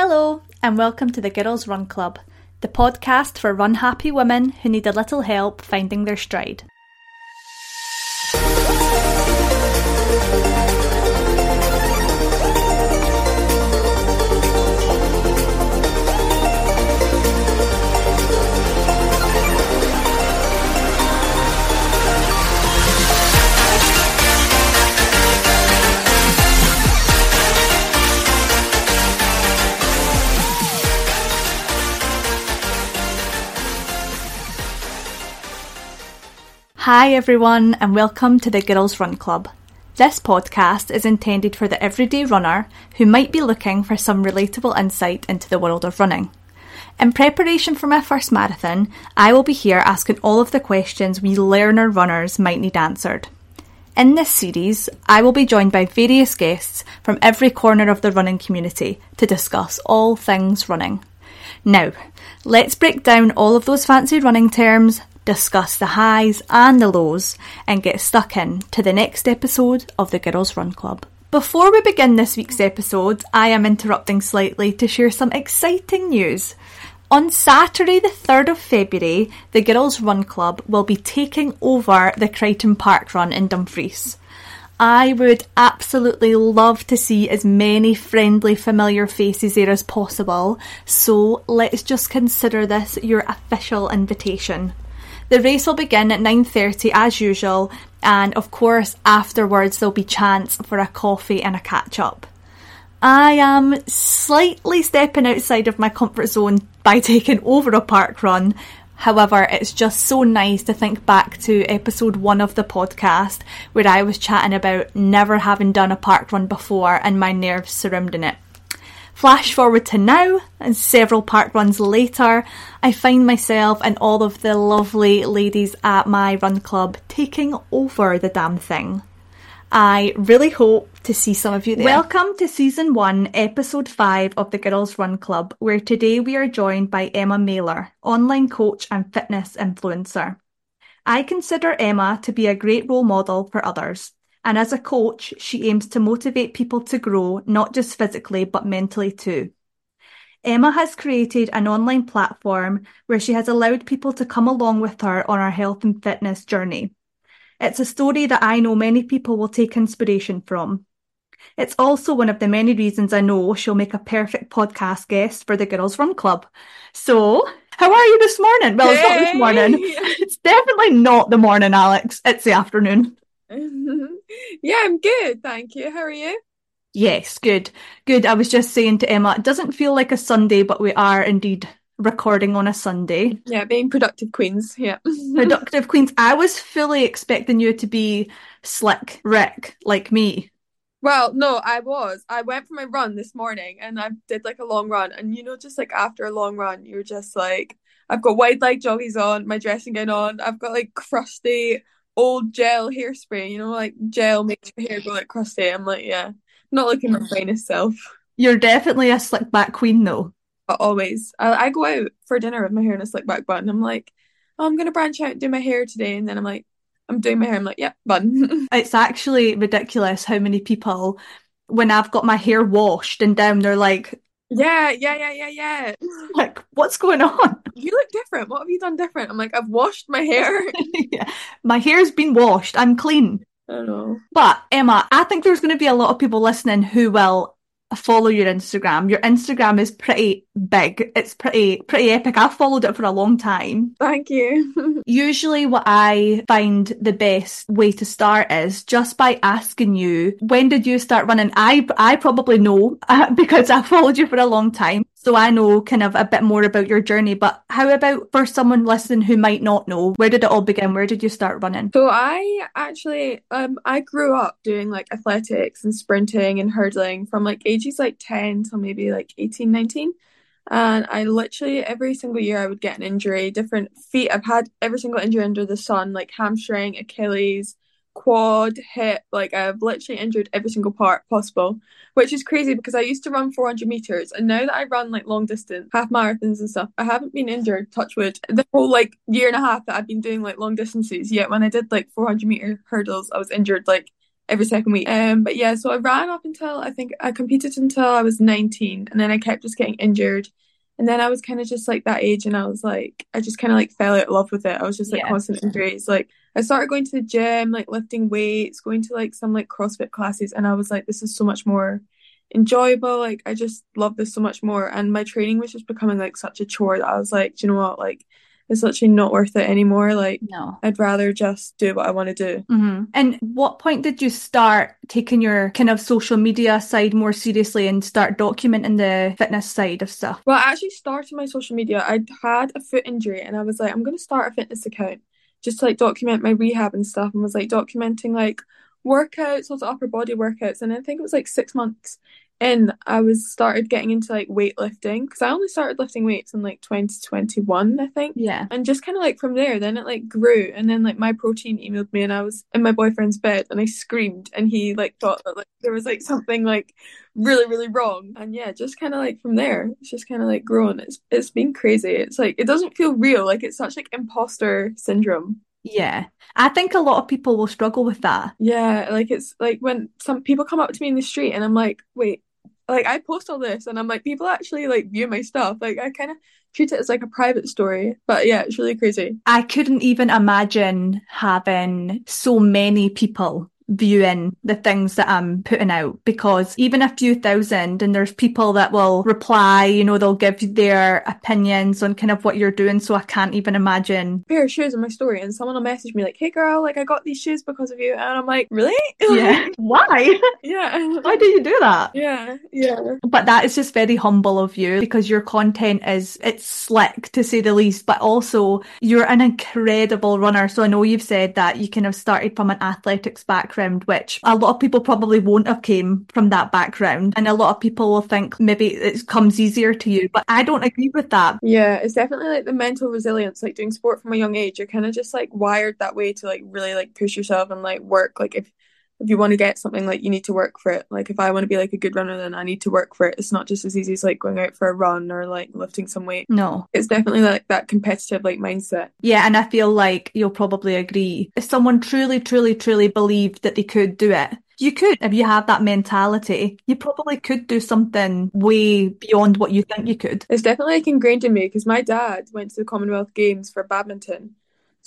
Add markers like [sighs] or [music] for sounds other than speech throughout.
Hello, and welcome to the Girls Run Club, the podcast for run happy women who need a little help finding their stride. Hi, everyone, and welcome to the Girls Run Club. This podcast is intended for the everyday runner who might be looking for some relatable insight into the world of running. In preparation for my first marathon, I will be here asking all of the questions we learner runners might need answered. In this series, I will be joined by various guests from every corner of the running community to discuss all things running. Now, let's break down all of those fancy running terms, discuss the highs and the lows, and get stuck in to the next episode of the Girls Run Club. Before we begin this week's episode, I am interrupting slightly to share some exciting news. On Saturday, the 3rd of February, the Girls Run Club will be taking over the Crichton Park Run in Dumfries. I would absolutely love to see as many friendly, familiar faces there as possible, so let's just consider this your official invitation. The race will begin at 9.30 as usual and of course afterwards there'll be chance for a coffee and a catch up. I am slightly stepping outside of my comfort zone by [laughs] taking over a park run. However, it's just so nice to think back to episode one of the podcast where I was chatting about never having done a park run before and my nerves surrounding it. Flash forward to now, and several park runs later, I find myself and all of the lovely ladies at my run club taking over the damn thing. I really hope to see some of you there. Welcome to season one, episode five of the Girls Run Club, where today we are joined by Emma Mailer, online coach and fitness influencer. I consider Emma to be a great role model for others. And as a coach, she aims to motivate people to grow, not just physically, but mentally too. Emma has created an online platform where she has allowed people to come along with her on her health and fitness journey. It's a story that I know many people will take inspiration from. It's also one of the many reasons I know she'll make a perfect podcast guest for the Girls Run Club. So, how are you this morning? Well, hey. it's not this morning. It's definitely not the morning, Alex. It's the afternoon. [laughs] yeah, I'm good, thank you. How are you? Yes, good. Good. I was just saying to Emma, it doesn't feel like a Sunday, but we are indeed recording on a Sunday. Yeah, being productive queens. Yeah. [laughs] productive queens. I was fully expecting you to be slick Rick like me. Well, no, I was. I went for my run this morning and I did like a long run. And you know, just like after a long run, you're just like, I've got wide leg joggies on, my dressing gown on, I've got like crusty old gel hairspray, you know, like gel makes your hair go like crusty. I'm like, yeah, not looking my mm. finest self. You're definitely a slick back queen, though. But always, I, I go out for dinner with my hair in a slick back bun. I'm like, oh, I'm gonna branch out and do my hair today, and then I'm like, I'm doing my hair. I'm like, yeah, bun. [laughs] it's actually ridiculous how many people, when I've got my hair washed and down, they're like, yeah, yeah, yeah, yeah, yeah. [laughs] Like, what's going on? [laughs] You look different. What have you done different? I'm like, I've washed my hair. [laughs] yeah. My hair's been washed. I'm clean. I don't know. But Emma, I think there's going to be a lot of people listening who will follow your Instagram. Your Instagram is pretty big. It's pretty pretty epic. I've followed it for a long time. Thank you. [laughs] Usually what I find the best way to start is just by asking you, when did you start running? I I probably know uh, [laughs] because I followed you for a long time. So I know kind of a bit more about your journey, but how about for someone listening who might not know, where did it all begin? Where did you start running? So I actually, um, I grew up doing like athletics and sprinting and hurdling from like ages like 10 till maybe like 18, 19. And I literally every single year I would get an injury, different feet. I've had every single injury under the sun, like hamstring, Achilles, quad, hip, like I've literally injured every single part possible, which is crazy because I used to run 400 meters and now that I run like long distance, half marathons and stuff, I haven't been injured, touch wood, the whole like year and a half that I've been doing like long distances. Yet when I did like 400 meter hurdles, I was injured like every second week. Um, but yeah, so I ran up until I think I competed until I was 19, and then I kept just getting injured. And then I was kind of just like that age, and I was like, I just kind of like fell out of love with it. I was just like Yeah. constant injuries. Like I started going to the gym, like lifting weights, going to like some like CrossFit classes, and I was like, this is so much more enjoyable. Like I just love this so much more. And my training was just becoming like such a chore that I was like, do you know what? Like it's literally not worth it anymore. Like No. I'd rather just do what I want to do. hmm And what point did you start taking your kind of social media side more seriously and start documenting the fitness side of stuff? Well, I actually started my social media. I'd had a foot injury and I was like, I'm going to start a fitness account just to like document my rehab and stuff and was like documenting like workouts, lots of upper body workouts. And I think it was like six months in, I was started getting into like weightlifting because I only started lifting weights in like 2021, I think. Yeah. And just kind of like from there, then it like grew. And then like Myprotein emailed me and I was in my boyfriend's bed and I screamed and he like thought that like there was like something like really, really wrong. And yeah, just kind of like from there, it's just kind of like grown. It's it's been crazy. It's like it doesn't feel real. Like it's such like imposter syndrome. Yeah. I think a lot of people will struggle with that. Yeah, like it's like when some people come up to me in the street and I'm like, wait, like I post all this and I'm like, people actually like view my stuff. Like I kind of treat it as like a private story. But yeah, it's really crazy. I couldn't even imagine having so many people viewing the things that I'm putting out because even a few thousand and there's people that will reply, you know, they'll give their opinions on kind of what you're doing. So I can't even imagine. pair of shoes in my story and someone will message me like, hey girl, like I got these shoes because of you. And I'm like, really? [laughs] Yeah. Why? yeah. [laughs] Why do you do that? Yeah. Yeah. But that is just very humble of you because your content is it's slick to say the least, but also you're an incredible runner. So I know you've said that you kind of started from an athletics background, which a lot of people probably won't have came from that background. And a lot of people will think maybe it comes easier to you, but I don't agree with that. Yeah, it's definitely like the mental resilience, like doing sport from a young age. You're kind of just like wired that way to like really like push yourself and like work. Like if if you want to get something, like you need to work for it. Like if I want to be like a good runner, then I need to work for it. It's not just as easy as like going out for a run or like lifting some weight. No. It's definitely like that competitive like mindset. Yeah, and I feel like you'll probably agree. If someone truly, truly, truly believed that they could do it, you could. If you have that mentality, you probably could do something way beyond what you think you could. It's definitely like ingrained in me because my dad went to the Commonwealth Games for badminton.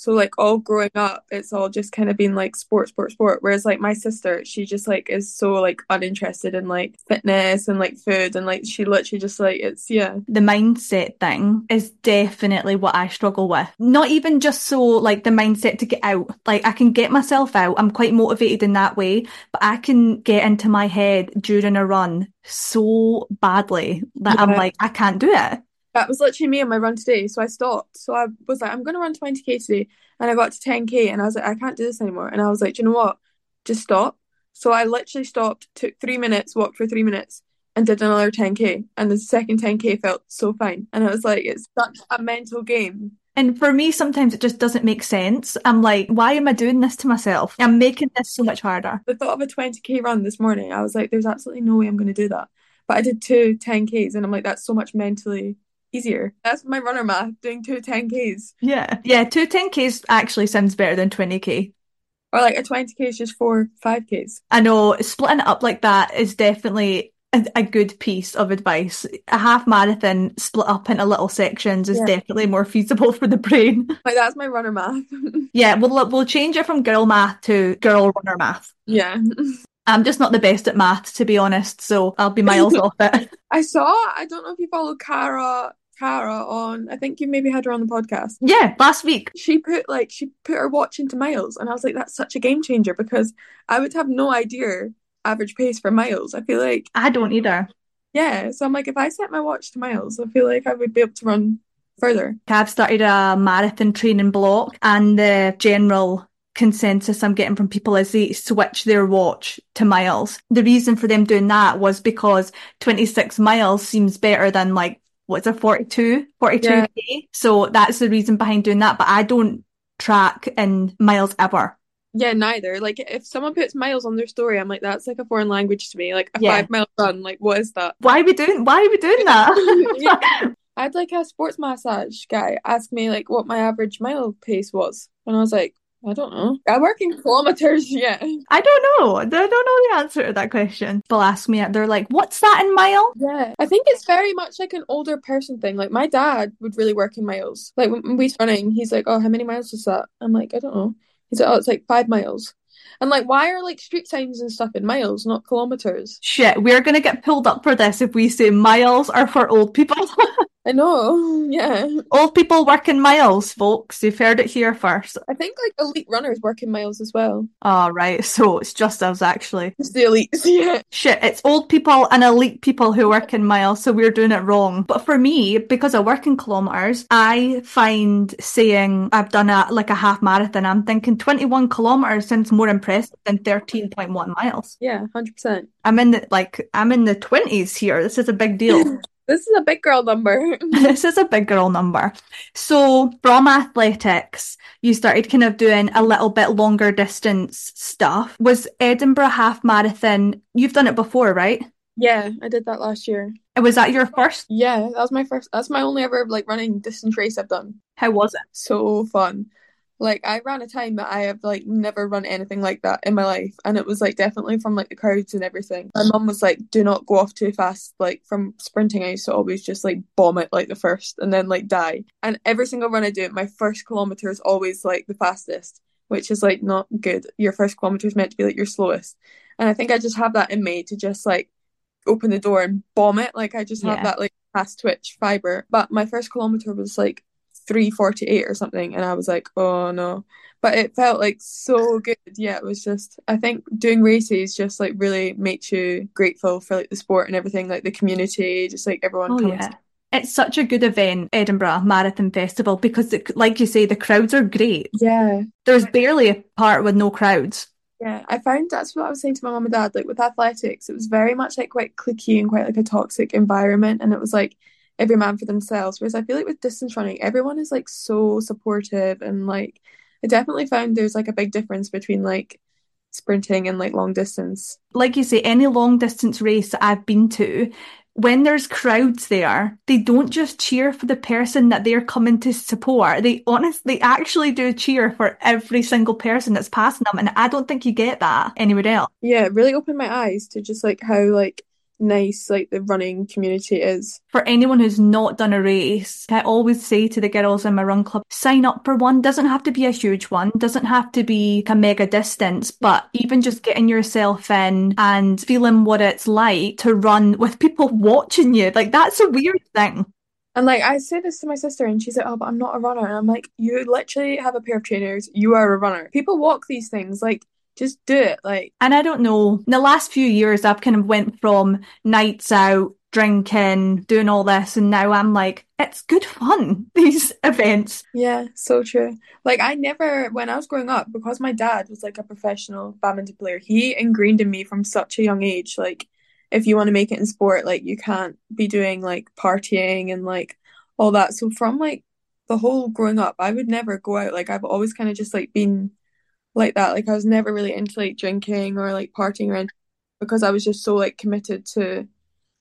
So like all growing up, it's all just kind of been like sport, sport, sport. Whereas like my sister, she just like is so like uninterested in like fitness and like food and like she literally just like it's yeah. The mindset thing is definitely what I struggle with. Not even just so like the mindset to get out. Like I can get myself out. I'm quite motivated in that way, but I can get into my head during a run so badly that I'm like, I can't do it. That was literally me on my run today. So I stopped. So I was like, I'm gonna run 20k today. And I got to 10k and I was like, I can't do this anymore. And I was like, do you know what? Just stop. So I literally stopped, took three minutes, walked for three minutes, and did another 10k. And the second 10k felt so fine. And I was like, it's such a mental game. And for me, sometimes it just doesn't make sense. I'm like, why am I doing this to myself? I'm making this so much harder. The thought of a 20k run this morning, I was like, there's absolutely no way I'm gonna do that. But I did two 10ks and I'm like, that's so much mentally easier. That's my runner math, doing two 10ks. Yeah. Yeah. Two 10Ks actually sounds better than 20K. Or like a 20k is just four 5ks. I know splitting it up like that is definitely a, a good piece of advice. A half marathon split up into little sections is Yeah. definitely more feasible [laughs] for the brain. Like that's my runner math. [laughs] Yeah, we'll we'll change it from girl math to girl runner math. yeah. [laughs] I'm just not the best at math, to be honest, so I'll be miles off it. I saw, I don't know if you follow Cara, Cara on, I think you maybe had her on the podcast. Yeah, last week. She put like, she put her watch into miles. And I was like, that's such a game changer because I would have no idea average pace for miles. I feel like, I don't either. yeah. So I'm like, if I set my watch to miles, I feel like I would be able to run further. I've started a marathon training block, and the general consensus I'm getting from people is they switch their watch to miles. The reason for them doing that was because 26 miles seems better than like, what's a 42, 42k. So that's the reason behind doing that. But I don't track in miles ever. Yeah, neither. Like if someone puts miles on their story, I'm like, that's like a foreign language to me. Like a Yeah. five mile run, like what is that? Why are we doing, why are we doing that? [laughs] Yeah. [laughs] i'd like a sports massage guy ask me like what my average mile pace was. And I was like, I don't know. I work in kilometers, [laughs] yeah. I don't know. I don't know the answer to that question. People ask me, they're like, what's that in mile? Yeah. I think it's very much like an older person thing. Like my dad would really work in miles. Like when we're running, he's like, oh, how many miles is that? I'm like, I don't know. He's like, oh, it's like five miles. And like, why are like street signs and stuff in miles, not kilometers? Shit, we're gonna get pulled up for this if we say miles are for old people. [laughs] I know, [laughs] yeah. Old people work in miles, folks. You've heard it here first. I think like elite runners work in miles as well. Oh, right. [laughs] So it's just us, actually. It's the elites, [laughs] yeah. Shit, it's old people and elite people who work in miles, so we're doing it wrong. But for me, because I work in kilometres, I find saying I've done a like a half marathon, I'm thinking 21 kilometres sounds more impressive than 13.1 miles. Yeah, 100%. I'm in the like I'm in the 20s here. This is a big deal. This is a big girl number. [laughs] this is a big girl number. So from athletics, you started kind of doing a little bit longer distance stuff. Was Edinburgh half marathon? You've done it before, right? Yeah, I did that last year. And was that your first? Yeah, that was my first. That's my only ever like running distance race I've done. How was it? So fun. Like I ran a time that I have like never run anything like that in my life, and it was like definitely from like the crowds and everything. My mum was like, "Do not go off too fast." Like from sprinting, I used to always just like bomb it like the first, and then like die. And every single run I do, my first kilometer is always like the fastest, which is like not good. Your first kilometer is meant to be like your slowest, and I think I just have that in me to just like open the door and bomb it. Like I just have that like fast twitch fiber. But my first kilometer was like 348 or something and I was like, oh no. But it felt like so good. Yeah, it was just I think doing races just like really makes you grateful for like the sport and everything, like the community, just like everyone Oh comes. yeah. It's such a good event, Edinburgh Marathon Festival, because it, like you say, the crowds are great. Yeah. There's barely a part with no crowds. Yeah, I found that's what I was saying to my mum and dad. Like with athletics, it was very much like quite cliquey and quite like a toxic environment, and it was like every man for themselves. Whereas I feel like with distance running, everyone is like so supportive, and like I definitely found there's like a big difference between like sprinting and like long distance. Like you say, any long distance race I've been to, when there's crowds there, they don't just cheer for the person that they're coming to support. They honestly they actually do cheer for every single person that's passing them. And I don't think you get that anywhere else. Yeah, it really opened my eyes to just like how like nice like the running community is. For anyone who's not done a race, I always say to the girls in my run club, sign up for one. Doesn't have to be a huge one, doesn't have to be a mega distance, but even just getting yourself in and feeling what it's like to run with people watching you, like that's a weird thing. And like I say this to my sister and she's like, Oh, but I'm not a runner. And I'm like, You literally have a pair of trainers, you are a runner. People walk these things, like just do it. Like And I don't know, in the last few years, I've kind of went from nights out, drinking, doing all this, and now I'm like, it's good fun, [laughs] these events. Yeah, so true. Like I never, when I was growing up, because my dad was like a professional badminton player, he ingrained in me from such a young age, like if you want to make it in sport, like you can't be doing like partying and like all that. So from like the whole growing up, I would never go out. Like I've always kind of just like been like that. Like I was never really into like drinking or like partying or anything because I was just so like committed to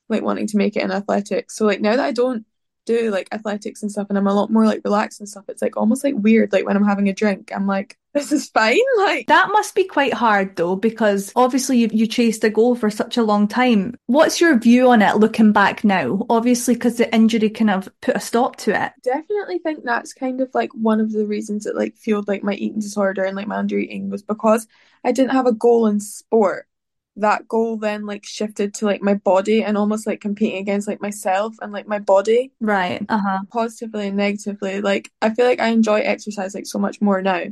like wanting to make it in athletics. So like now that I don't do like athletics and stuff and I'm a lot more like relaxed and stuff, it's like almost like weird. Like when I'm having a drink, I'm like, this is fine. [laughs] Like That must be quite hard though, because obviously you, you chased a goal for such a long time. What's your view on it looking back now? Obviously, because the injury kind of put a stop to it. definitely think that's kind of like one of the reasons that like fueled like my eating disorder and like my under eating was because I didn't have a goal in sport. That goal then like shifted to like my body and almost like competing against like myself and like my body. Right. Uh huh. positively and negatively. Like I feel like I enjoy exercise like so much more now.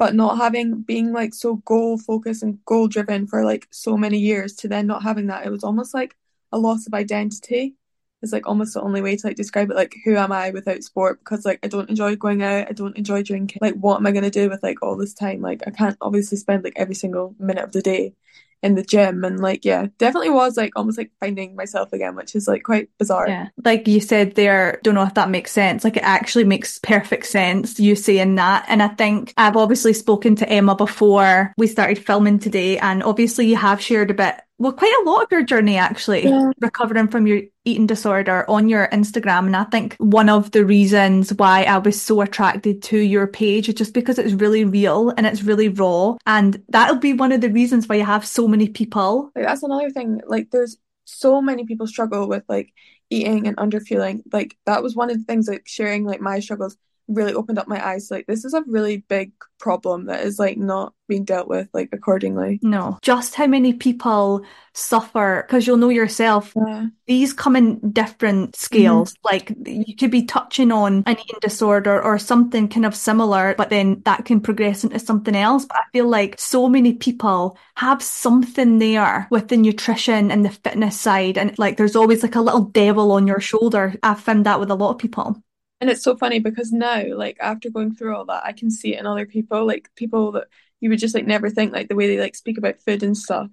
But not having being like so goal focused and goal driven for like so many years to then not having that, it was almost like a loss of identity. Is like almost the only way to like describe it. Like who am I without sport? Because like I don't enjoy going out, I don't enjoy drinking. Like what am I gonna do with like all this time? Like I can't obviously spend like every single minute of the day in the gym and like yeah, definitely was like almost like finding myself again, which is like quite bizarre. Yeah. Like you said there, don't know if that makes sense. Like it actually makes perfect sense, you saying that. And I think I've obviously spoken to Emma before we started filming today, and obviously you have shared a bit, well, quite a lot of your journey actually, Yeah. recovering from your eating disorder on your Instagram. And I think one of the reasons why I was so attracted to your page is just because it's really real and it's really raw. And that'll be one of the reasons why you have so many people. Like that's another thing. Like there's so many people struggle with like eating and underfueling. Like that was one of the things like sharing like my struggles really opened up my eyes like this is a really big problem that is like not being dealt with like accordingly. No. Just how many people suffer because you'll know yourself yeah. these come in different scales. Mm-hmm. like you could be touching on an eating disorder or something kind of similar but then that can progress into something else. But i feel like so many people have something there with the nutrition and the fitness side and like there's always like a little devil on your shoulder. I've found that with a lot of people and it's so funny because now, like after going through all that, I can see it in other people, like people that you would just like never think, like the way they like speak about food and stuff.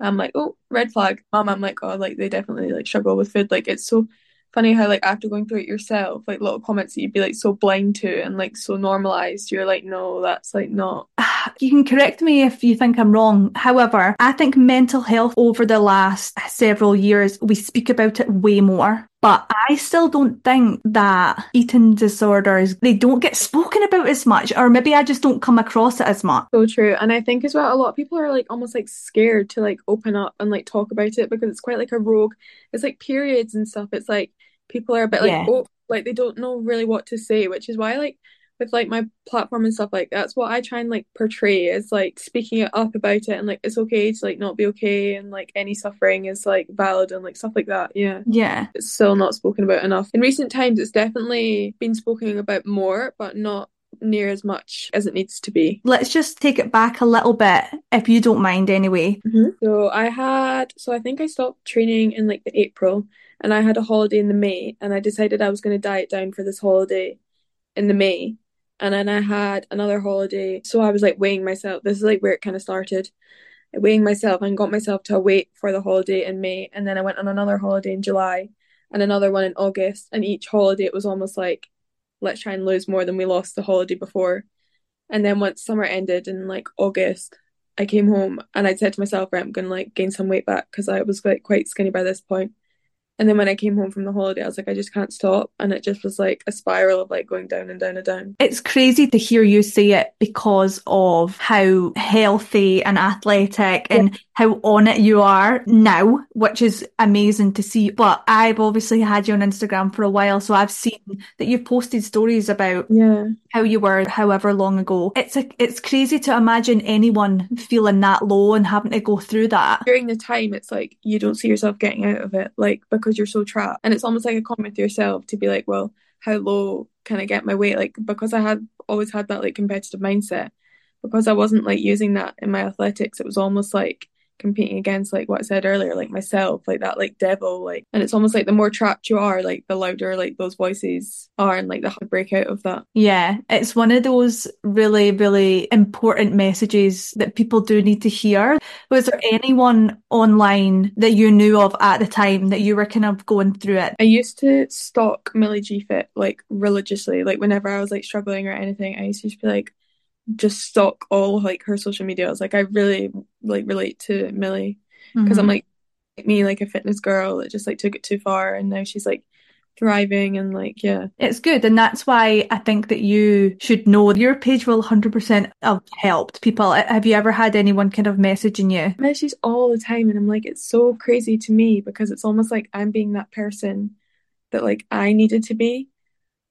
I'm like, oh, red flag. Mom, I'm like, oh, like they definitely like struggle with food. Like it's so funny how like after going through it yourself, like little comments that you'd be like so blind to and like so normalized, you're like, no, that's like not. [sighs] You can correct me if you think I'm wrong. However, I think mental health over the last several years, we speak about it way more. But I still don't think that eating disorders, they don't get spoken about as much, or maybe I just don't come across it as much. So true. And I think as well, a lot of people are like almost like scared to like open up and like talk about it because it's quite like a rogue, it's like periods and stuff. It's like people are a bit like, yeah. oh, like they don't know really what to say, which is why like with like my platform and stuff like that's what I try and like portray is like speaking it up about it and like it's okay to like not be okay and like any suffering is like valid and like stuff like that. Yeah. Yeah. It's still not spoken about enough. In recent times it's definitely been spoken about more, but not near as much as it needs to be. Let's just take it back a little bit, if you don't mind, anyway. Mm-hmm. So I had, so I think I stopped training in like the April, and I had a holiday in the May, and I decided I was going to diet down for this holiday in the May, and then I had another holiday. So I was like weighing myself. This is like where it kind of started. Weighing myself and got myself to weight for the holiday in May, and then I went on another holiday in July, and another one in August. And each holiday, it was almost like let's try and lose more than we lost the holiday before. And then once summer ended in like August, I came home and I said to myself, right, I'm gonna like gain some weight back because I was like quite skinny by this point. And then when I came home from the holiday, I was like, I just can't stop. And it just was like a spiral of like going down and down and down. It's crazy to hear you say it because of how healthy and athletic yeah. and how on it you are now, which is amazing to see. But I've obviously had you on Instagram for a while, so I've seen that you've posted stories about yeah. How you were however long ago. It's a, it's crazy to imagine anyone feeling that low and having to go through that. During the time, it's like you don't see yourself getting out of it, like because you're so trapped. And it's almost like a comment to yourself to be like, well, how low can I get my weight? Like because I had always had that like competitive mindset, because I wasn't like using that in my athletics, it was almost like competing against like what I said earlier, like myself, like that like devil, like and it's almost like the more trapped you are, like the louder like those voices are and like the hard break out of that. Yeah. It's one of those really, really important messages that people do need to hear. Was there anyone online that you knew of at the time that you were kind of going through it? I used to stalk Millie G Fit like religiously. Like whenever I was like struggling or anything, I used to just be like just stalk all like her social media. I was like, I really like relate to Millie. Because mm-hmm. I'm like me like a fitness girl that just like took it too far and now she's like thriving and like yeah. It's good and that's why i think that you should know your page will 100% have helped people. Have you ever had anyone kind of messaging you? Messages all the time and i'm like it's so crazy to me because it's almost like i'm being that person that like i needed to be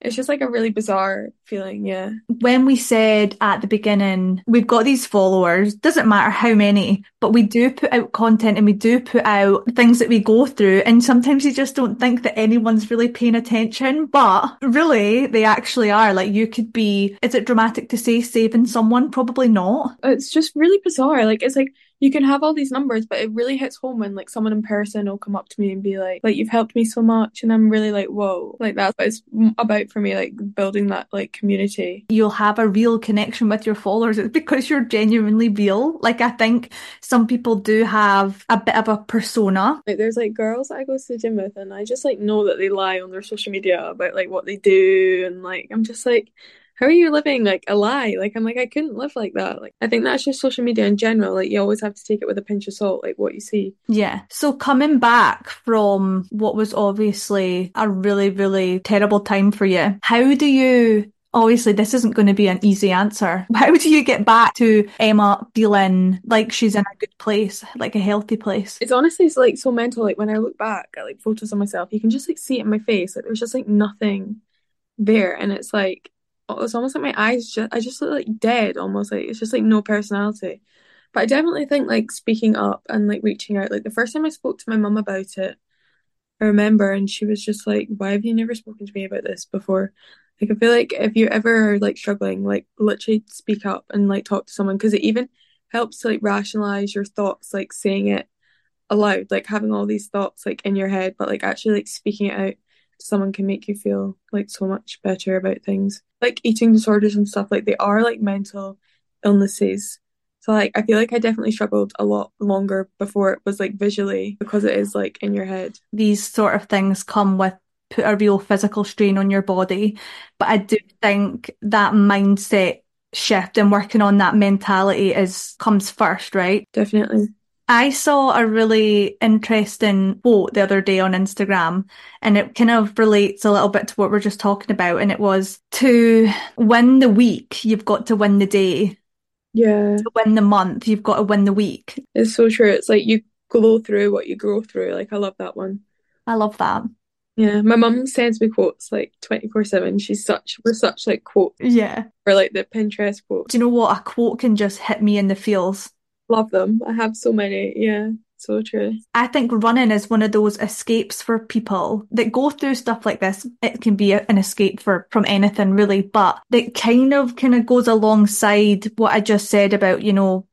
it's just like a really bizarre feeling, yeah. When we said at the beginning, we've got these followers, doesn't matter how many, but we do put out content and we do put out things that we go through. And sometimes you just don't think that anyone's really paying attention, but really they actually are. Like you could be, is it dramatic to say saving someone? Probably not. It's just really bizarre. Like it's like, you can have all these numbers, but it really hits home when like someone in person will come up to me and be like, like you've helped me so much, and I'm really like, whoa, like that's what it's about for me, like building that like community. You'll have a real connection with your followers. It's because you're genuinely real. Like I think some people do have a bit of a persona. Like there's like girls I go to the gym with, and I just like know that they lie on their social media about like what they do, and like I'm just like how are you living like a lie? Like I'm like I couldn't live like that. Like I think that's just social media in general. Like you always have to take it with a pinch of salt, like what you see. Yeah. So coming back from what was obviously a really, really terrible time for you, how do you obviously this isn't going to be an easy answer. [laughs] How do you get back to Emma feeling like she's in a good place, like a healthy place? It's honestly it's like so mental. Like when I look back at like photos of myself, you can just like see it in my face. Like there's just like nothing there, and it's like it's almost like my eyes just I just look like dead almost like it's just like no personality. But I definitely think like speaking up and like reaching out. Like the first time I spoke to my mum about it, I remember and she was just like, Why have you never spoken to me about this before? Like I feel like if you ever are like struggling, like literally speak up and like talk to someone because it even helps to like rationalize your thoughts, like saying it aloud, like having all these thoughts like in your head, but like actually like speaking it out someone can make you feel like so much better about things. Like eating disorders and stuff, like they are like mental illnesses. So like I feel like I definitely struggled a lot longer before it was like visually because it is like in your head. These sort of things come with put a real physical strain on your body. But I do think that mindset shift and working on that mentality is comes first, right? Definitely. I saw a really interesting quote the other day on Instagram, and it kind of relates a little bit to what we're just talking about. And it was to win the week, you've got to win the day. Yeah. To win the month, you've got to win the week. It's so true. It's like you glow through what you grow through. Like, I love that one. I love that. Yeah, my mum sends me quotes like 24/7. She's such we're such like quote. Yeah. Or like the Pinterest quote. Do you know what? A quote can just hit me in the feels. Love them. I have so many. Yeah, so true. I think running is one of those escapes for people that go through stuff like this. It can be an escape for from anything really, but it kind of kind of goes alongside what I just said about, you know,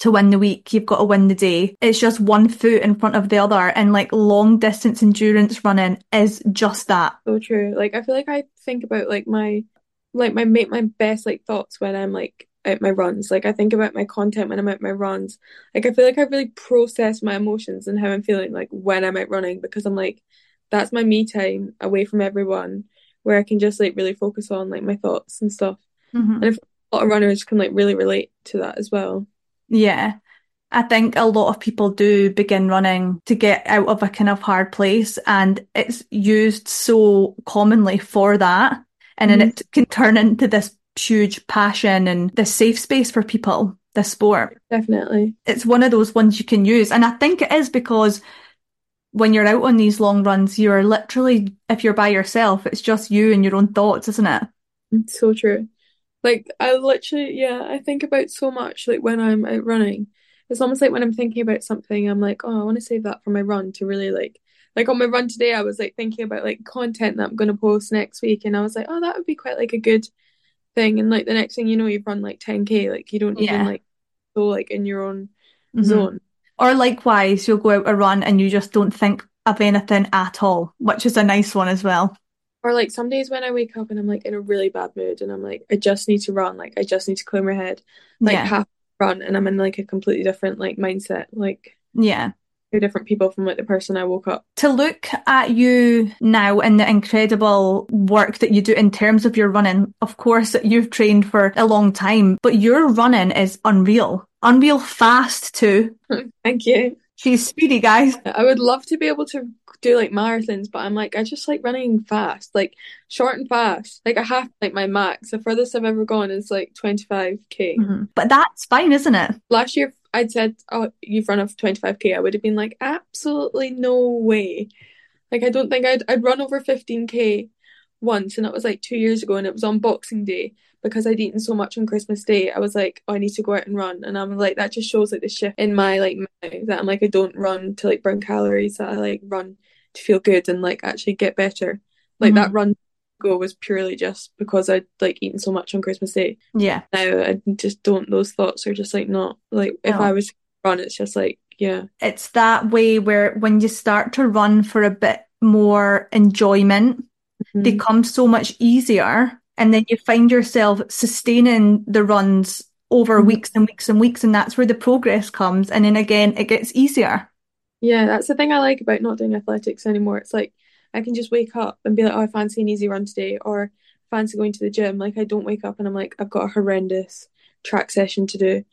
to win the week, you've got to win the day. It's just one foot in front of the other. And like long distance endurance running is just that. So true. Like I feel like I think about like my like my make my best like thoughts when I'm like out my runs. Like I think about my content when I'm at my runs. Like I feel like I really process my emotions and how I'm feeling like when I'm out running because I'm like that's my me time away from everyone where I can just like really focus on like my thoughts and stuff. Mm-hmm. And if a lot of runners can like really relate to that as well. Yeah. I think a lot of people do begin running to get out of a kind of hard place and it's used so commonly for that. And mm-hmm. then it can turn into this huge passion and this safe space for people, this sport. Definitely. It's one of those ones you can use. And I think it is because when you're out on these long runs, you're literally, if you're by yourself, it's just you and your own thoughts, isn't it? It's so true. Like I literally, yeah, I think about so much like when I'm out running. It's almost like when I'm thinking about something, I'm like, oh, I want to save that for my run to really like like on my run today, I was like thinking about like content that I'm gonna post next week, and I was like, oh, that would be quite like a good thing. And like the next thing you know, you've run like 10k, like you don't yeah. even like go like in your own mm-hmm. zone. Or likewise, you'll go out a run and you just don't think of anything at all, which is a nice one as well. Or like some days when I wake up and I'm like in a really bad mood and I'm like, I just need to run, like I just need to clear my head, like yeah. half run, and I'm in like a completely different like mindset, like yeah, different people from like the person I woke up. To look at you now and the incredible work that you do in terms of your running, of course you've trained for a long time, but your running is unreal, unreal fast too. [laughs] Thank you. She's speedy, guys. I would love to be able to do like marathons, but I'm like, I just like running fast, like short and fast. Like I have like my max. The furthest I've ever gone is like 25k. Mm-hmm. But that's fine, isn't it? Last year, I'd said, "Oh, you've run off 25k." I would have been like, "Absolutely no way!" Like I don't think I'd I'd run over 15k once, and that was like two years ago, and it was on Boxing Day because I'd eaten so much on Christmas Day, I was like, oh, I need to go out and run. And I'm like, that just shows like the shift in my like that I'm like, I don't run to like burn calories, that I like run to feel good and like actually get better. Like mm-hmm. that run go was purely just because I'd like eaten so much on Christmas Day. Yeah. Now I just don't those thoughts are just like not like if I was run it's just like yeah. It's that way where when you start to run for a bit more enjoyment, mm-hmm. they come so much easier and then you find yourself sustaining the runs over mm-hmm. weeks and weeks and weeks and that's where the progress comes and then again it gets easier yeah that's the thing i like about not doing athletics anymore it's like i can just wake up and be like oh i fancy an easy run today or fancy going to the gym. Like I don't wake up and I'm like, I've got a horrendous track session to do.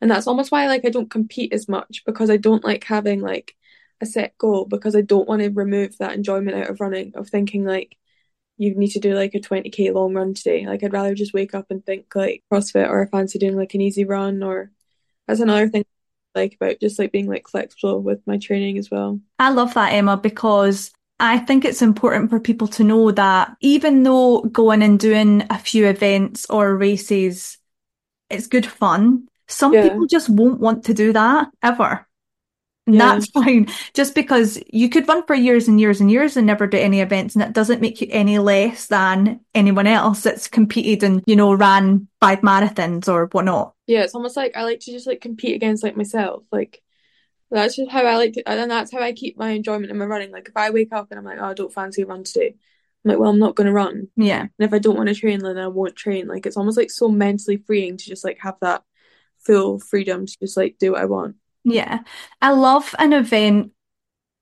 And that's almost why like I don't compete as much because I don't like having like a set goal because I don't want to remove that enjoyment out of running of thinking like you need to do like a 20k long run today. Like I'd rather just wake up and think like CrossFit or I fancy doing like an easy run or that's another thing like about just like being like flexible with my training as well. I love that Emma because I think it's important for people to know that even though going and doing a few events or races, it's good fun. Some Yeah. people just won't want to do that ever. And Yeah. that's [laughs] fine. Just because you could run for years and years and years and never do any events, and it doesn't make you any less than anyone else that's competed and, you know, ran five marathons or whatnot. Yeah, it's almost like I like to just like compete against like myself. Like that's just how I like to, and that's how I keep my enjoyment in my running. Like if I wake up and I'm like, oh, I don't fancy a run today, I'm like, well, I'm not going to run. Yeah. And if I don't want to train, then I won't train. Like it's almost like so mentally freeing to just like have that full freedom to just like do what I want. Yeah. I love an event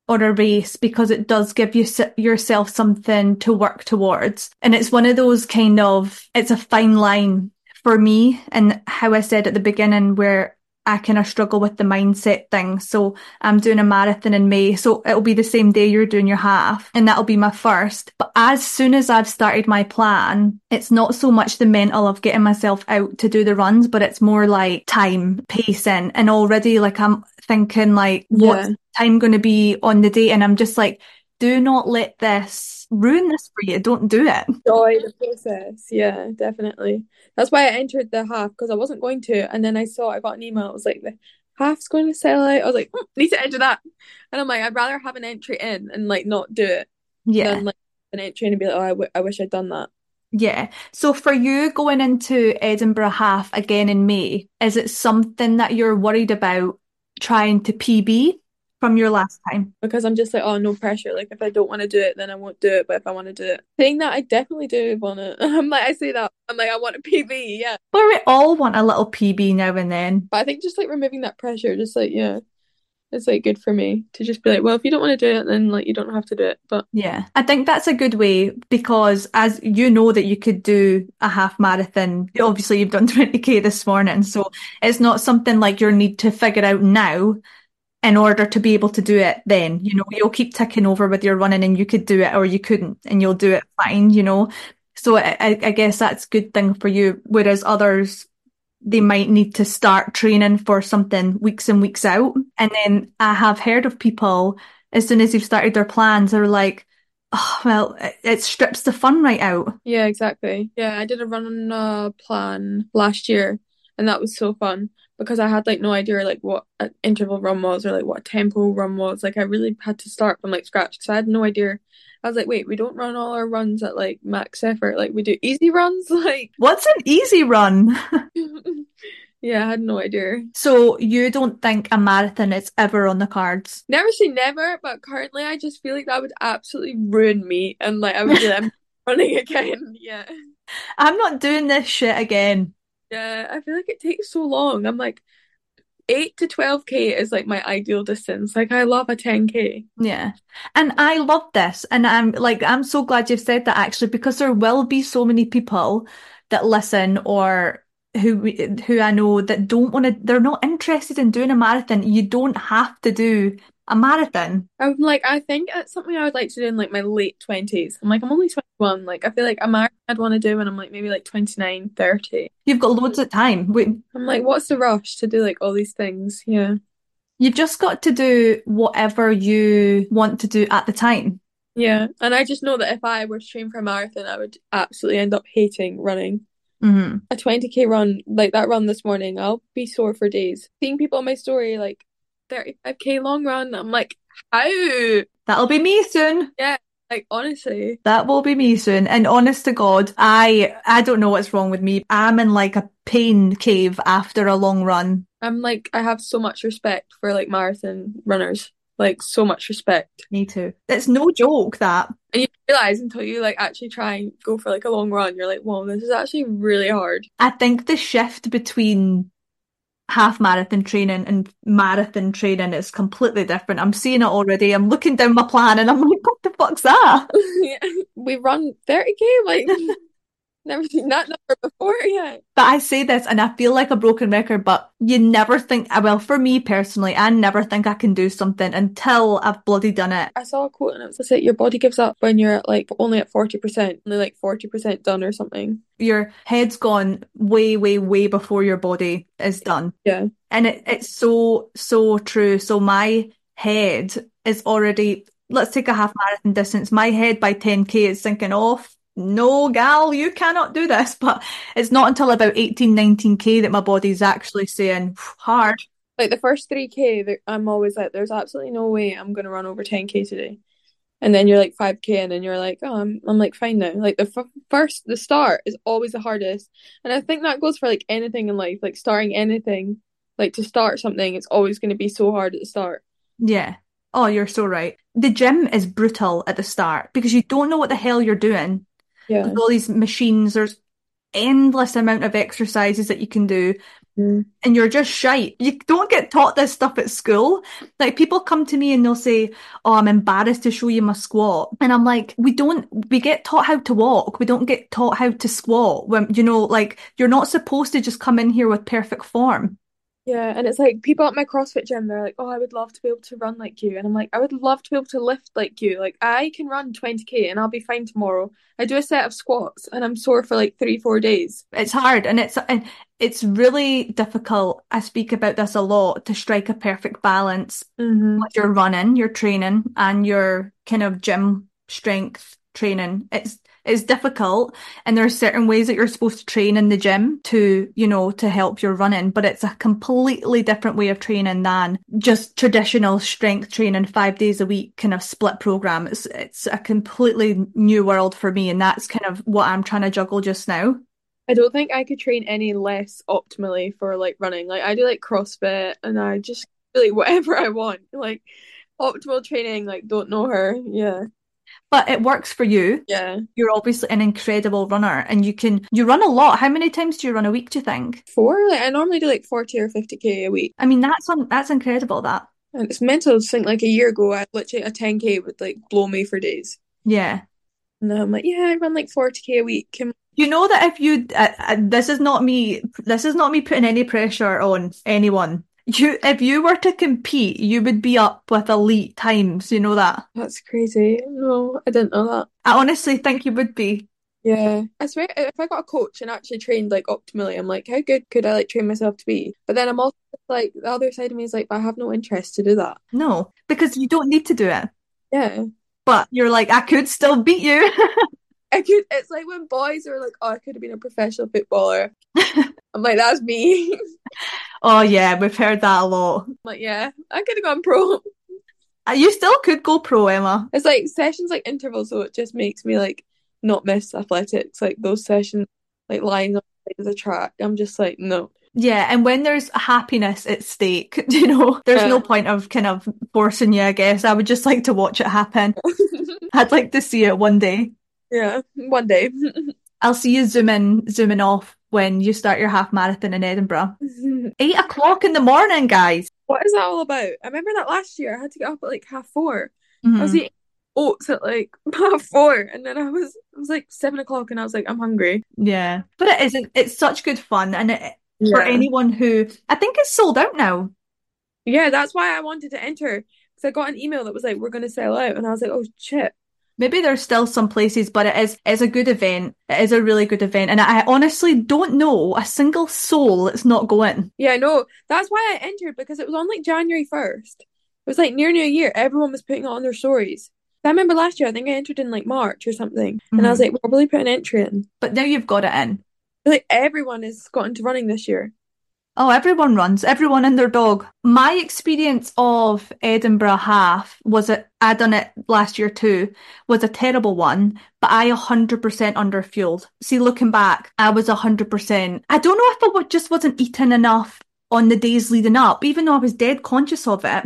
or a race because it does give you yourself something to work towards. And it's one of those kind of, it's a fine line for me and how I said at the beginning where I kind of struggle with the mindset thing. So I'm doing a marathon in May. So it'll be the same day you're doing your half and that'll be my first. But as soon as I've started my plan, it's not so much the mental of getting myself out to do the runs, but it's more like time, pacing. And already like I'm thinking like, what's Yeah. time going to be on the day? And I'm just like, do not let this ruin this for you. Don't do it. Enjoy the process. Yeah, definitely. That's why I entered the half because I wasn't going to, and then I saw I got an email. It was like the half's going to sell out. I was like, "Hmm, need to enter that, and I'm like, I'd rather have an entry in and like not do it Yeah. than like an entry and be like, oh, I, w- I wish I'd done that. Yeah. So for you going into Edinburgh half again in May, is it something that you're worried about trying to PB from your last time? because I'm just like, oh, no pressure. Like, if I don't want to do it, then I won't do it. But if I want to do it, saying that, I definitely do want it. [laughs] I'm like, I say that. I'm like, I want a PB, yeah. But we all want a little PB now and then. But I think just like removing that pressure, just like, yeah, it's like good for me to just be like, well, if you don't want to do it, then like you don't have to do it. But Yeah. I think that's a good way because as you know that you could do a half marathon, obviously you've done [laughs] 20k this morning, so it's not something like you need to figure out now in order to be able to do it then. You know, you'll keep ticking over with your running and you could do it or you couldn't and you'll do it fine, you know. So I, I guess that's a good thing for you. Whereas others, they might need to start training for something weeks and weeks out. And then I have heard of people, as soon as they've started their plans, are like, oh, well, it, it strips the fun right out. yeah, exactly. Yeah, I did a run uh, plan last year, and that was so fun because I had like no idea like what an interval run was or like what a tempo run was. Like I really had to start from like scratch because I had no idea. I was like, wait, we don't run all our runs at like max effort. Like we do easy runs. [laughs] Like, What's an easy run? [laughs] [laughs] yeah, I had no idea. So you don't think a marathon is ever on the cards? Never say never, but currently I just feel like that would absolutely ruin me, and like I would be like, I'm running again. Yeah. I'm not doing this shit again. Yeah, I feel like it takes so long. I'm like, 8 to 12k is like my ideal distance. Like, I love a 10k. Yeah. And I love this. And I'm like, I'm so glad you've said that actually, because there will be so many people that listen or who who I know that don't want to, they're not interested in doing a marathon. You don't have to do a marathon. I'm like, I think it's something I would like to do in like my late 20s. I'm like, I'm only 21. Like, I feel like a marathon I'd want to do when I'm like maybe like 29, 30. You've got loads of time. We- I'm like, what's the rush to do like all these things? Yeah. You've just got to do whatever you want to do at the time. Yeah. And I just know that if I were to train for a marathon, I would absolutely end up hating running. hmm a 20k run like that run this morning I'll be sore for days seeing people on my story like 35k long run I'm like how That'll be me soon. Yeah. Like honestly That will be me soon. And honest to God, I I don't know what's wrong with me. I'm in like a pain cave after a long run. I'm like I have so much respect for like marathon runners like so much respect Me too. It's no joke that. and you realize until you like actually try and go for like a long run you're like whoa this is actually really hard I think the shift between half marathon training and marathon training is completely different. I'm seeing it already. I'm looking down my plan and I'm like, what the fuck's that? [laughs] Yeah. we run 30k like [laughs] Never seen that number before yet. But I say this and I feel like a broken record, but you never think, uh, well, for me personally, I never think I can do something until I've bloody done it. I saw a quote and it was like your body gives up when you're like only at 40%, only like 40% done or something. Your head's gone way, way, way before your body is done. Yeah. And it, it's so, so true. So my head is already, let's take a half marathon distance. My head by 10k is thinking, oh, no, gal, you cannot do this. [laughs] But it's not until about 18, 19k that my body's actually saying hard. Like the first 3k, I'm always like, there's absolutely no way I'm going to run over 10k today. And then you're like 5k, and then you're like, oh, I'm, I'm like fine now. Like the f- first, the start is always the hardest. And I think that goes for like anything in life, like starting anything, like to start something, it's always going to be so hard at the start. Yeah. Oh, you're so right. The gym is brutal at the start because you don't know what the hell you're doing. Yeah. There's all these machines, there's endless amount of exercises that you can do. Mm. And you're just shite. You don't get taught this stuff at school. Like people come to me and they'll say, Oh, I'm embarrassed to show you my squat. And I'm like, we don't, we get taught how to walk. We don't get taught how to squat when, you know, like you're not supposed to just come in here with perfect form. Yeah, and it's like people at my CrossFit gym, they're like, "Oh, I would love to be able to run like you," and I'm like, "I would love to be able to lift like you. Like I can run 20k and I'll be fine tomorrow. I do a set of squats and I'm sore for like three, four days. It's hard, and it's and it's really difficult. I speak about this a lot to strike a perfect balance mm-hmm. with your running, your training, and your kind of gym strength training. It's it's difficult and there are certain ways that you're supposed to train in the gym to, you know, to help your running, but it's a completely different way of training than just traditional strength training five days a week kind of split program. It's, it's a completely new world for me. And that's kind of what I'm trying to juggle just now. I don't think I could train any less optimally for like running. Like I do like CrossFit and I just like whatever I want. Like optimal training, like don't know her. Yeah but it works for you. Yeah. You're obviously an incredible runner and you can, you run a lot. How many times do you run a week, do you think? Four? Like I normally do like 40 or 50k a week. I mean, that's, un- that's incredible that. And it's mental to think like a year ago, I literally a 10k would like blow me for days. Yeah. And I'm like, yeah, I run like 40k a week. Can- you know that if you, uh, uh, this is not me, this is not me putting any pressure on anyone you if you were to compete, you would be up with elite times. You know that? That's crazy. No, I didn't know that. I honestly think you would be. Yeah, I swear if I got a coach and actually trained like optimally, I'm like, how good could I like train myself to be? But then I'm also like, the other side of me is like, I have no interest to do that. No, because you don't need to do it. Yeah. But you're like, I could still beat you. [laughs] I could. It's like when boys are like, "Oh, I could have been a professional footballer." [laughs] I'm like, "That's me." Oh yeah, we've heard that a lot. I'm like, yeah, I could have gone pro. Uh, you still could go pro, Emma. It's like sessions like intervals, so it just makes me like not miss athletics. Like those sessions, like lying on the track. I'm just like, no. Yeah, and when there's happiness at stake, [laughs] you know, there's yeah. no point of kind of forcing you, I guess. I would just like to watch it happen. [laughs] I'd like to see it one day. Yeah, one day. I'll see you zooming zooming off when you start your half marathon in Edinburgh. [laughs] Eight o'clock in the morning, guys. What is that all about? I remember that last year I had to get up at like half 4 mm-hmm. I was eating oats at like [laughs] half four, and then I was it was like seven o'clock, and I was like, I'm hungry. Yeah, but it isn't. It's such good fun, and it, yeah. for anyone who I think it's sold out now. Yeah, that's why I wanted to enter because I got an email that was like, "We're going to sell out," and I was like, "Oh shit." Maybe there's still some places, but it is it's a good event. It is a really good event, and I honestly don't know a single soul that's not going. Yeah, I know. That's why I entered because it was on like January first. It was like near New Year. Everyone was putting it on their stories. I remember last year. I think I entered in like March or something, mm-hmm. and I was mm-hmm. like, "We'll probably put an entry in." But now you've got it in. Like everyone has got into running this year. Oh, everyone runs, everyone and their dog. My experience of Edinburgh half was I done it last year too, was a terrible one, but I 100% underfueled. See, looking back, I was 100%. I don't know if I just wasn't eating enough on the days leading up, even though I was dead conscious of it.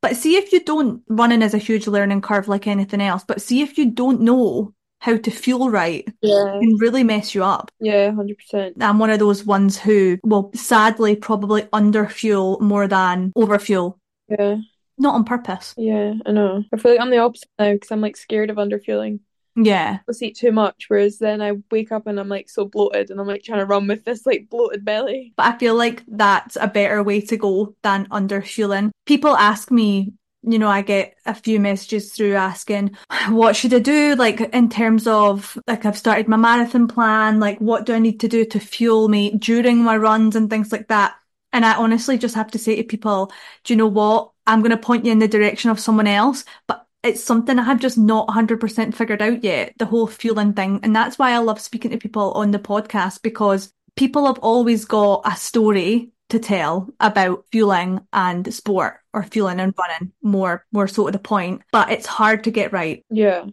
But see if you don't, running is a huge learning curve like anything else, but see if you don't know how to fuel right yeah. can really mess you up. Yeah, 100%. I'm one of those ones who will sadly probably underfuel more than overfuel. Yeah. Not on purpose. Yeah, I know. I feel like I'm the opposite now because I'm like scared of underfueling. Yeah. I'll eat too much, whereas then I wake up and I'm like so bloated and I'm like trying to run with this like bloated belly. But I feel like that's a better way to go than under fueling. People ask me you know, I get a few messages through asking, what should I do? Like, in terms of, like, I've started my marathon plan, like, what do I need to do to fuel me during my runs and things like that? And I honestly just have to say to people, do you know what? I'm going to point you in the direction of someone else, but it's something I have just not 100% figured out yet, the whole fueling thing. And that's why I love speaking to people on the podcast because people have always got a story to tell about fueling and sport or fueling and running more more so to the point but it's hard to get right yeah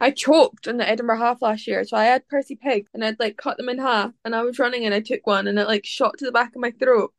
I choked in the Edinburgh half last year, so I had Percy Pig and I'd like cut them in half and I was running and I took one and it like shot to the back of my throat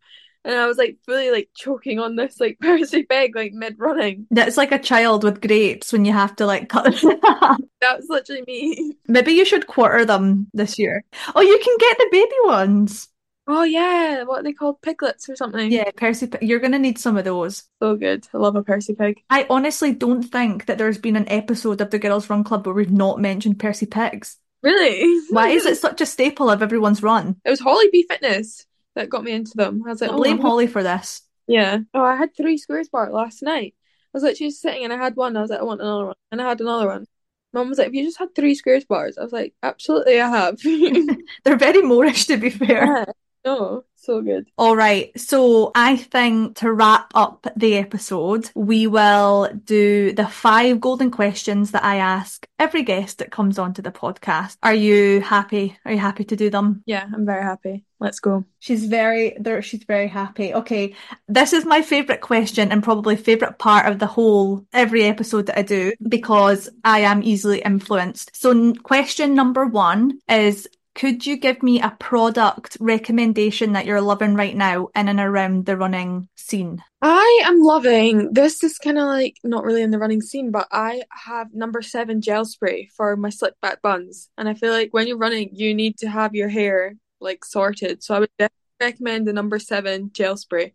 and I was like fully like choking on this like [laughs] Percy Pig like mid running. That's like a child with grapes when you have to like cut them. [laughs] That's literally me. Maybe you should quarter them this year. Oh, you can get the baby ones. Oh yeah, what are they called? Piglets or something? Yeah, Percy. You're gonna need some of those. So good. I love a Percy pig. I honestly don't think that there's been an episode of the Girls Run Club where we've not mentioned Percy pigs. Really? [laughs] Why is it such a staple of everyone's run? It was Holly B Fitness that got me into them. I was like, oh, blame Holly for this. Yeah. Oh, I had three squares bar last night. I was like, she was sitting and I had one. I was like, I want another one, and I had another one. Mum was like, "Have you just had three squares bars?" I was like, "Absolutely, I have." [laughs] [laughs] They're very moreish, to be fair. Yeah. No, so good. All right. So I think to wrap up the episode, we will do the five golden questions that I ask every guest that comes onto the podcast. Are you happy? Are you happy to do them? Yeah, I'm very happy. Let's go. She's very there she's very happy. Okay. This is my favorite question and probably favorite part of the whole every episode that I do because I am easily influenced. So question number 1 is could you give me a product recommendation that you're loving right now in and around the running scene? I am loving this is kind of like not really in the running scene, but I have number seven gel spray for my slick back buns. And I feel like when you're running, you need to have your hair like sorted. So I would definitely recommend the number seven gel spray.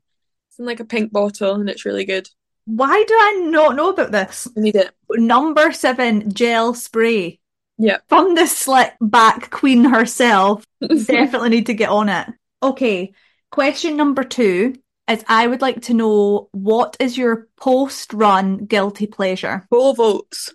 It's in like a pink bottle and it's really good. Why do I not know about this? I need it. Number seven gel spray. Yeah. From the slick back queen herself. [laughs] definitely need to get on it. Okay. Question number two is I would like to know what is your post run guilty pleasure? Bowl of oats.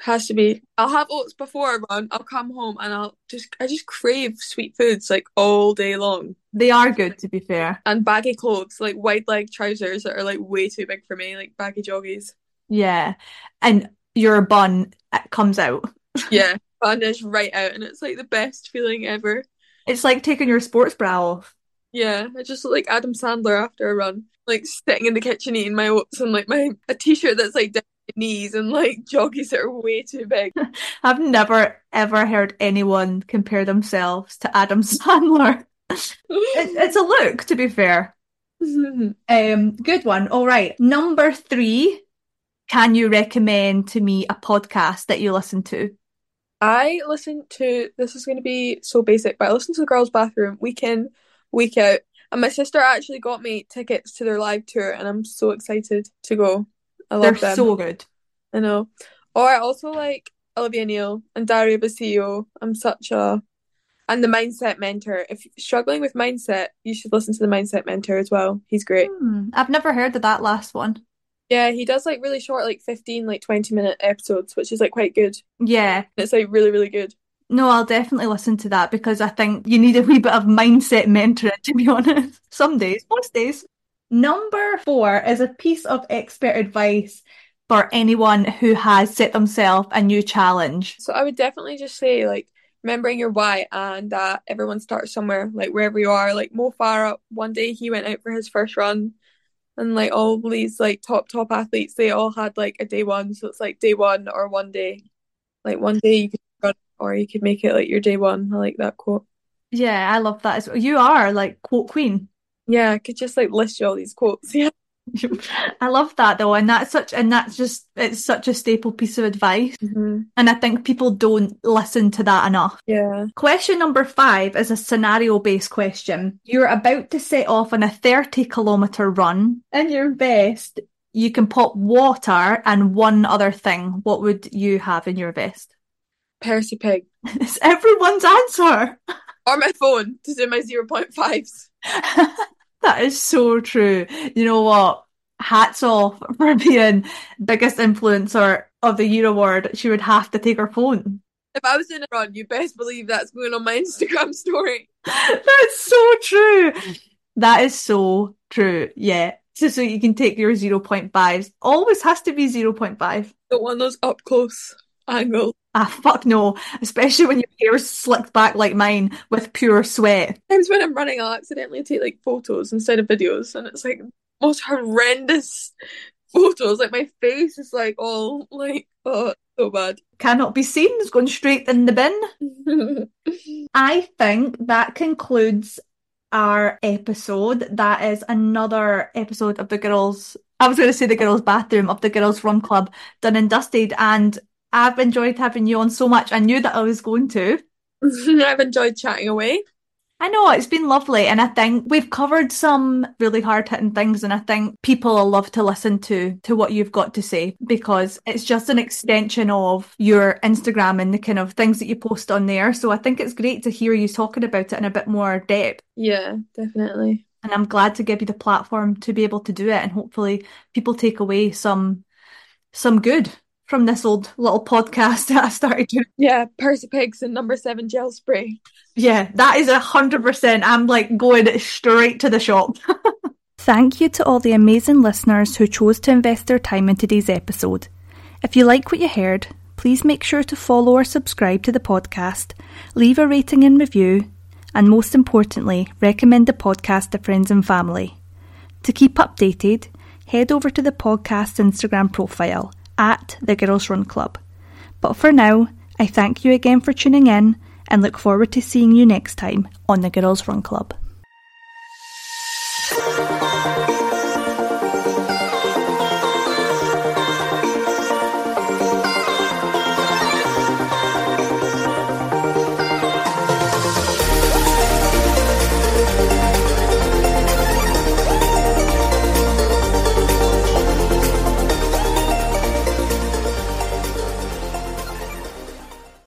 Has to be. I'll have oats before I run. I'll come home and I'll just I just crave sweet foods like all day long. They are good to be fair. And baggy clothes, like wide leg trousers that are like way too big for me, like baggy joggies. Yeah. And your bun comes out yeah, [laughs] vanish right out, and it's like the best feeling ever. It's like taking your sports bra off. Yeah, I just look like Adam Sandler after a run, like sitting in the kitchen eating my oats and like my a t-shirt that's like down my knees and like [laughs] joggies that are way too big. [laughs] I've never ever heard anyone compare themselves to Adam Sandler. it, it's a look, to be fair. um, good one. All right, number three. Can you recommend to me a podcast that you listen to? I listen to this is going to be so basic, but I listen to the girls' bathroom week in, week out. And my sister actually got me tickets to their live tour, and I'm so excited to go. I love They're them. so good. I know. Or I also like Olivia Neal and Dario Basilio. I'm such a and the mindset mentor. If you're struggling with mindset, you should listen to the mindset mentor as well. He's great. Hmm, I've never heard of that last one. Yeah, he does like really short, like 15, like 20 minute episodes, which is like quite good. Yeah. It's like really, really good. No, I'll definitely listen to that because I think you need a wee bit of mindset mentoring, [laughs] to be honest. Some days, most days. Number four is a piece of expert advice for anyone who has set themselves a new challenge. So I would definitely just say, like, remembering your why and that everyone starts somewhere, like wherever you are. Like Mo Farah, one day he went out for his first run and like all these like top top athletes they all had like a day one. So it's like day one or one day. Like one day you could run or you could make it like your day one. I like that quote. Yeah i love that as well. You are like quote queen. Yeah i could just like list you all these quotes. [laughs] Yeah I love that though, and that's such and that's just it's such a staple piece of advice. Mm-hmm. And I think people don't listen to that enough. Yeah. Question number five is a scenario based question. You're about to set off on a 30 kilometer run. In your vest, you can put water and one other thing. What would you have in your vest? Percy Pig. [laughs] It's everyone's answer. Or my phone to do my 0.5s. [laughs] that is so true. You know what? Hats off [laughs] for being biggest influencer of the year award. She would have to take her phone. If I was in a run, you best believe that's going on my [laughs] Instagram story. [laughs] That's so true. That is so true. Yeah. So, so you can take your 0.5s. Always has to be 0.5. Don't want those up close angle. Ah, fuck no. Especially when your hair's slicked back like mine with pure sweat. Times when I'm running, I'll accidentally take like photos instead of videos, and it's like most horrendous [laughs] photos. Like my face is like all like oh so bad. Cannot be seen. It's going straight in the bin. [laughs] I think that concludes our episode. That is another episode of the girls. I was going to say the girls' bathroom of the girls' run club done and dusted, and I've enjoyed having you on so much. I knew that I was going to. [laughs] I've enjoyed chatting away. I know it's been lovely, and I think we've covered some really hard hitting things, and I think people will love to listen to to what you've got to say because it's just an extension of your Instagram and the kind of things that you post on there. So I think it's great to hear you talking about it in a bit more depth. Yeah, definitely. And I'm glad to give you the platform to be able to do it, and hopefully people take away some some good from this old little podcast that I started doing. Yeah, Percy Pigs and number seven gel spray. Yeah, that is a hundred percent. I'm like going straight to the shop. [laughs] Thank you to all the amazing listeners who chose to invest their time in today's episode. If you like what you heard, please make sure to follow or subscribe to the podcast, leave a rating and review, and most importantly, recommend the podcast to friends and family. To keep updated, head over to the podcast's Instagram profile at the Girls Run Club. But for now, I thank you again for tuning in and look forward to seeing you next time on the Girls Run Club.